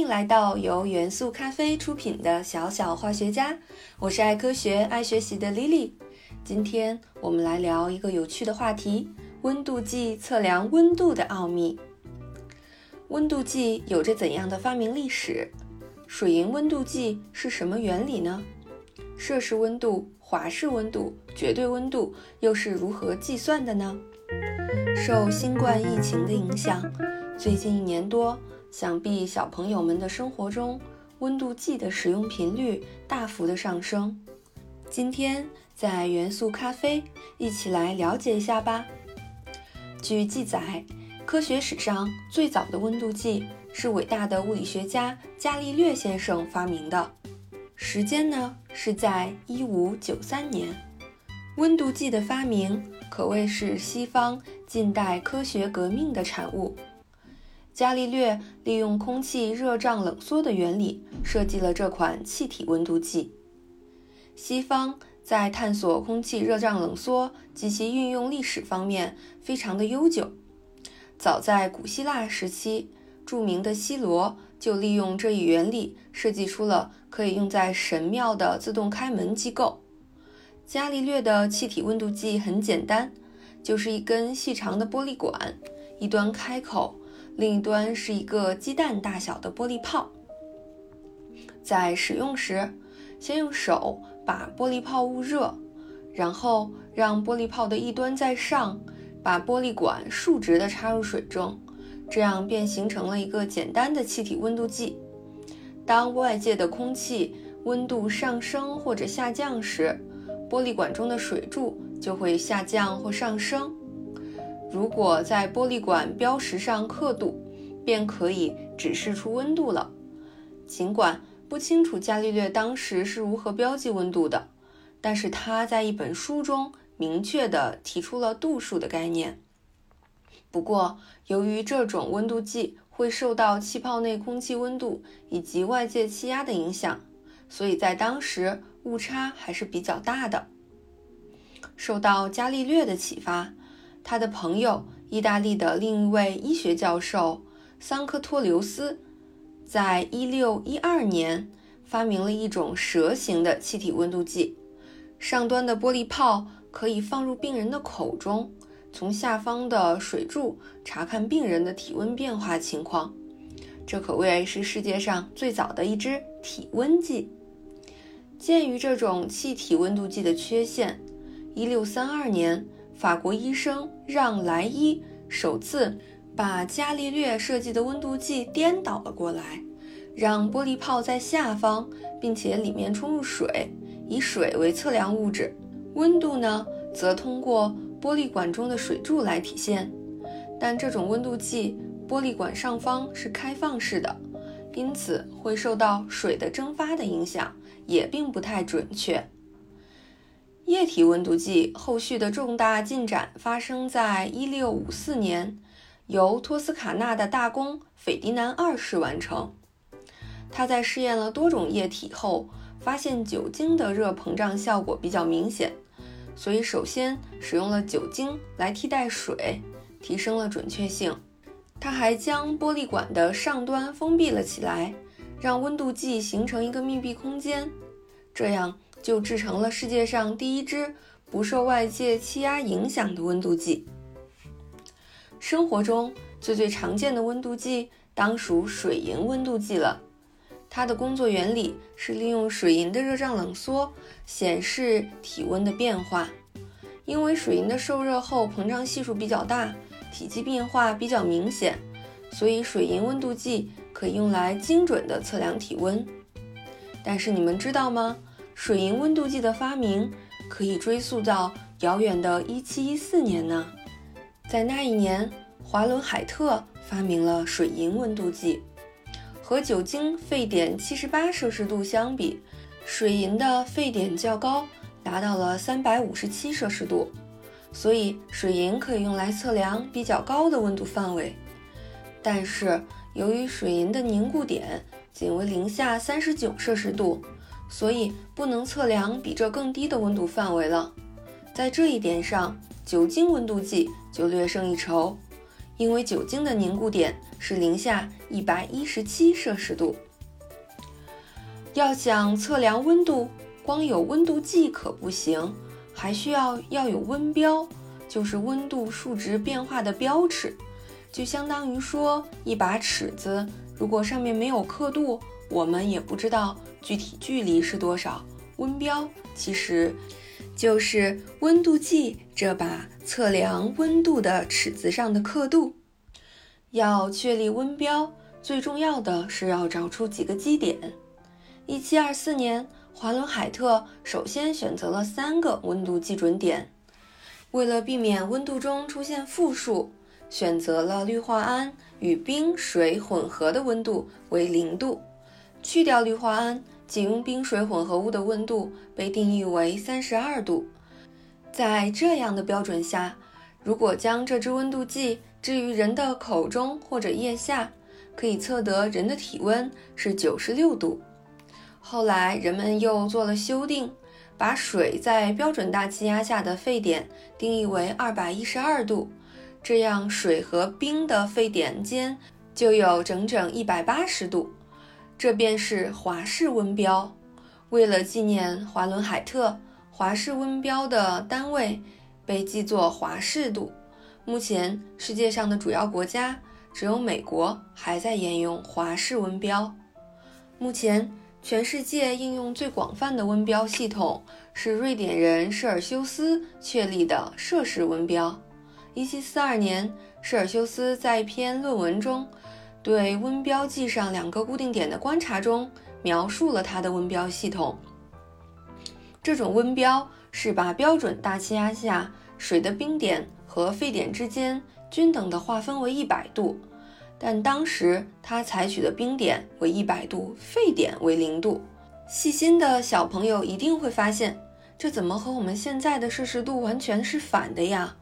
欢迎来到由元素咖啡出品的小小化学家，我是爱科学、爱学习的 Lily。今天我们来聊一个有趣的话题：温度计测量温度的奥秘。温度计有着怎样的发明历史？水银温度计是什么原理呢？摄氏温度、华氏温度、绝对温度又是如何计算的呢？受新冠疫情的影响，最近一年多。想必小朋友们的生活中，温度计的使用频率大幅的上升。今天在元素咖啡一起来了解一下吧。据记载，科学史上最早的温度计是伟大的物理学家伽利略先生发明的，时间呢是在一五九三年。温度计的发明可谓是西方近代科学革命的产物。伽利略利用空气热胀冷缩的原理设计了这款气体温度计。西方在探索空气热胀冷缩及其运用历史方面非常的悠久。早在古希腊时期，著名的希罗就利用这一原理设计出了可以用在神庙的自动开门机构。伽利略的气体温度计很简单，就是一根细长的玻璃管，一端开口。另一端是一个鸡蛋大小的玻璃泡。在使用时，先用手把玻璃泡捂热，然后让玻璃泡的一端在上，把玻璃管竖直的插入水中，这样便形成了一个简单的气体温度计。当外界的空气温度上升或者下降时，玻璃管中的水柱就会下降或上升。如果在玻璃管标识上刻度，便可以指示出温度了。尽管不清楚伽利略当时是如何标记温度的，但是他在一本书中明确地提出了度数的概念。不过，由于这种温度计会受到气泡内空气温度以及外界气压的影响，所以在当时误差还是比较大的。受到伽利略的启发。他的朋友，意大利的另一位医学教授桑科托留斯，在一六一二年发明了一种蛇形的气体温度计，上端的玻璃泡可以放入病人的口中，从下方的水柱查看病人的体温变化情况。这可谓是世界上最早的一支体温计。鉴于这种气体温度计的缺陷，一六三二年。法国医生让莱伊首次把伽利略设计的温度计颠倒了过来，让玻璃泡在下方，并且里面充入水，以水为测量物质，温度呢则通过玻璃管中的水柱来体现。但这种温度计玻璃管上方是开放式的，因此会受到水的蒸发的影响，也并不太准确。液体温度计后续的重大进展发生在一六五四年，由托斯卡纳的大公斐迪南二世完成。他在试验了多种液体后，发现酒精的热膨胀效果比较明显，所以首先使用了酒精来替代水，提升了准确性。他还将玻璃管的上端封闭了起来，让温度计形成一个密闭空间，这样。就制成了世界上第一支不受外界气压影响的温度计。生活中最最常见的温度计当属水银温度计了。它的工作原理是利用水银的热胀冷缩显示体温的变化。因为水银的受热后膨胀系数比较大，体积变化比较明显，所以水银温度计可以用来精准的测量体温。但是你们知道吗？水银温度计的发明可以追溯到遥远的1714年呢。在那一年，华伦海特发明了水银温度计。和酒精沸点78摄氏度相比，水银的沸点较高，达到了357摄氏度，所以水银可以用来测量比较高的温度范围。但是，由于水银的凝固点仅为零下39摄氏度。所以不能测量比这更低的温度范围了。在这一点上，酒精温度计就略胜一筹，因为酒精的凝固点是零下一百一十七摄氏度。要想测量温度，光有温度计可不行，还需要要有温标，就是温度数值变化的标尺。就相当于说，一把尺子，如果上面没有刻度，我们也不知道具体距离是多少。温标其实就是温度计这把测量温度的尺子上的刻度。要确立温标，最重要的是要找出几个基点。一七二四年，华伦海特首先选择了三个温度基准点，为了避免温度中出现负数，选择了氯化铵与冰水混合的温度为零度，去掉氯化铵。仅用冰水混合物的温度被定义为三十二度。在这样的标准下，如果将这支温度计置于人的口中或者腋下，可以测得人的体温是九十六度。后来人们又做了修订，把水在标准大气压下的沸点定义为二百一十二度，这样水和冰的沸点间就有整整一百八十度。这便是华氏温标。为了纪念华伦海特，华氏温标的单位被记作华氏度。目前世界上的主要国家只有美国还在沿用华氏温标。目前全世界应用最广泛的温标系统是瑞典人舍尔修斯确立的摄氏温标。1742年，舍尔修斯在一篇论文中。对温标记上两个固定点的观察中，描述了它的温标系统。这种温标是把标准大气压下水的冰点和沸点之间均等的划分为一百度，但当时它采取的冰点为一百度，沸点为零度。细心的小朋友一定会发现，这怎么和我们现在的摄氏度完全是反的呀？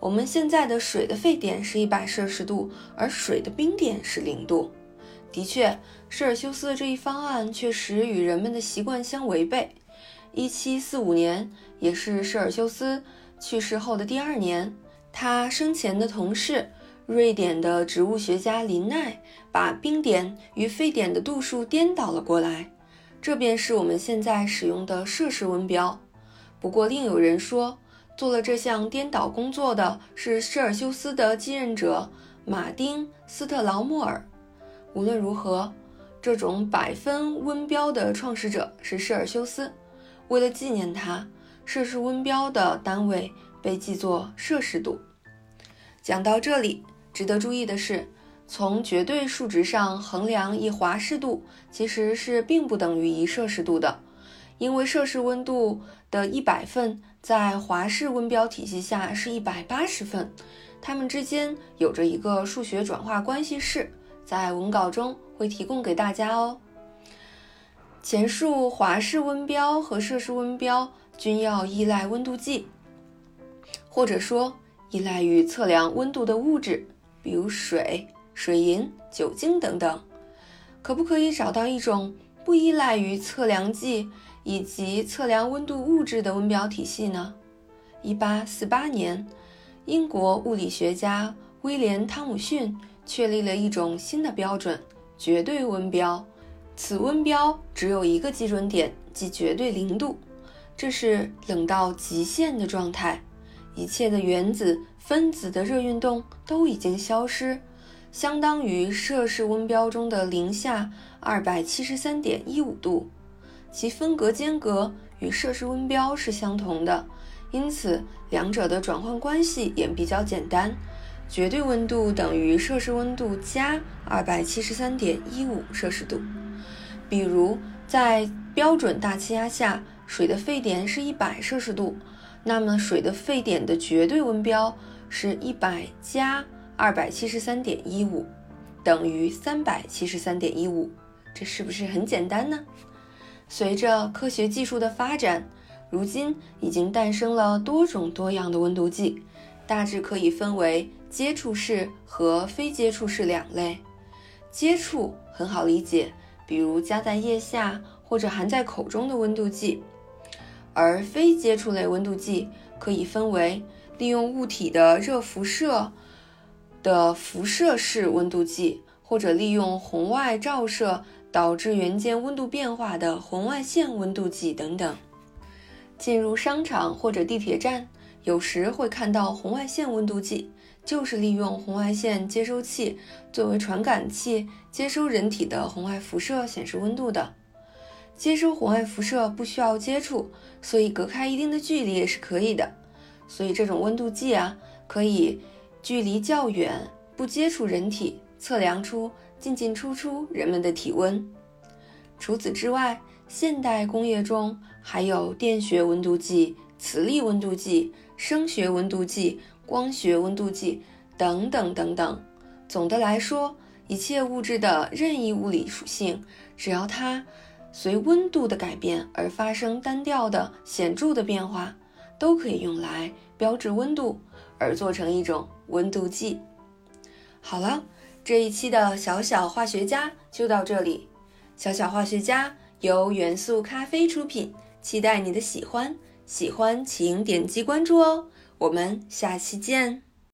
我们现在的水的沸点是一百摄氏度，而水的冰点是零度。的确，舍尔修斯的这一方案确实与人们的习惯相违背。一七四五年，也是舍尔修斯去世后的第二年，他生前的同事瑞典的植物学家林奈把冰点与沸点的度数颠倒了过来，这便是我们现在使用的摄氏温标。不过，另有人说。做了这项颠倒工作的是舍尔修斯的继任者马丁·斯特劳莫尔。无论如何，这种百分温标的创始者是舍尔修斯。为了纪念他，摄氏温标的单位被记作摄氏度。讲到这里，值得注意的是，从绝对数值上衡量一华氏度，其实是并不等于一摄氏度的。因为摄氏温度的一百份在华氏温标体系下是一百八十份，它们之间有着一个数学转化关系式，在文稿中会提供给大家哦。前述华氏温标和摄氏温标均要依赖温度计，或者说依赖于测量温度的物质，比如水、水银、酒精等等。可不可以找到一种不依赖于测量计？以及测量温度物质的温标体系呢？一八四八年，英国物理学家威廉·汤姆逊确立了一种新的标准——绝对温标。此温标只有一个基准点，即绝对零度，这是冷到极限的状态。一切的原子、分子的热运动都已经消失，相当于摄氏温标中的零下二百七十三点一五度。其分隔间隔与摄氏温标是相同的，因此两者的转换关系也比较简单。绝对温度等于摄氏温度加二百七十三点一五摄氏度。比如，在标准大气压下，水的沸点是一百摄氏度，那么水的沸点的绝对温标是一百加二百七十三点一五，等于三百七十三点一五。这是不是很简单呢？随着科学技术的发展，如今已经诞生了多种多样的温度计，大致可以分为接触式和非接触式两类。接触很好理解，比如夹在腋下或者含在口中的温度计；而非接触类温度计可以分为利用物体的热辐射的辐射式温度计，或者利用红外照射导致元件温度变化的红外线温度计等等。进入商场或者地铁站，有时会看到红外线温度计，就是利用红外线接收器作为传感器，接收人体的红外辐射显示温度的。接收红外辐射不需要接触，所以隔开一定的距离也是可以的。所以这种温度计啊，可以距离较远，不接触人体，测量出进进出出人们的体温。除此之外，现代工业中还有电学温度计、磁力温度计、声学温度计、光学温度计等等等等。总的来说，一切物质的任意物理属性，只要它随温度的改变而发生单调的显著的变化，都可以用来标志温度，而做成一种温度计。好了，这一期的小小化学家就到这里。小小化学家。由元素咖啡出品，期待你的喜欢。喜欢请点击关注哦，我们下期见。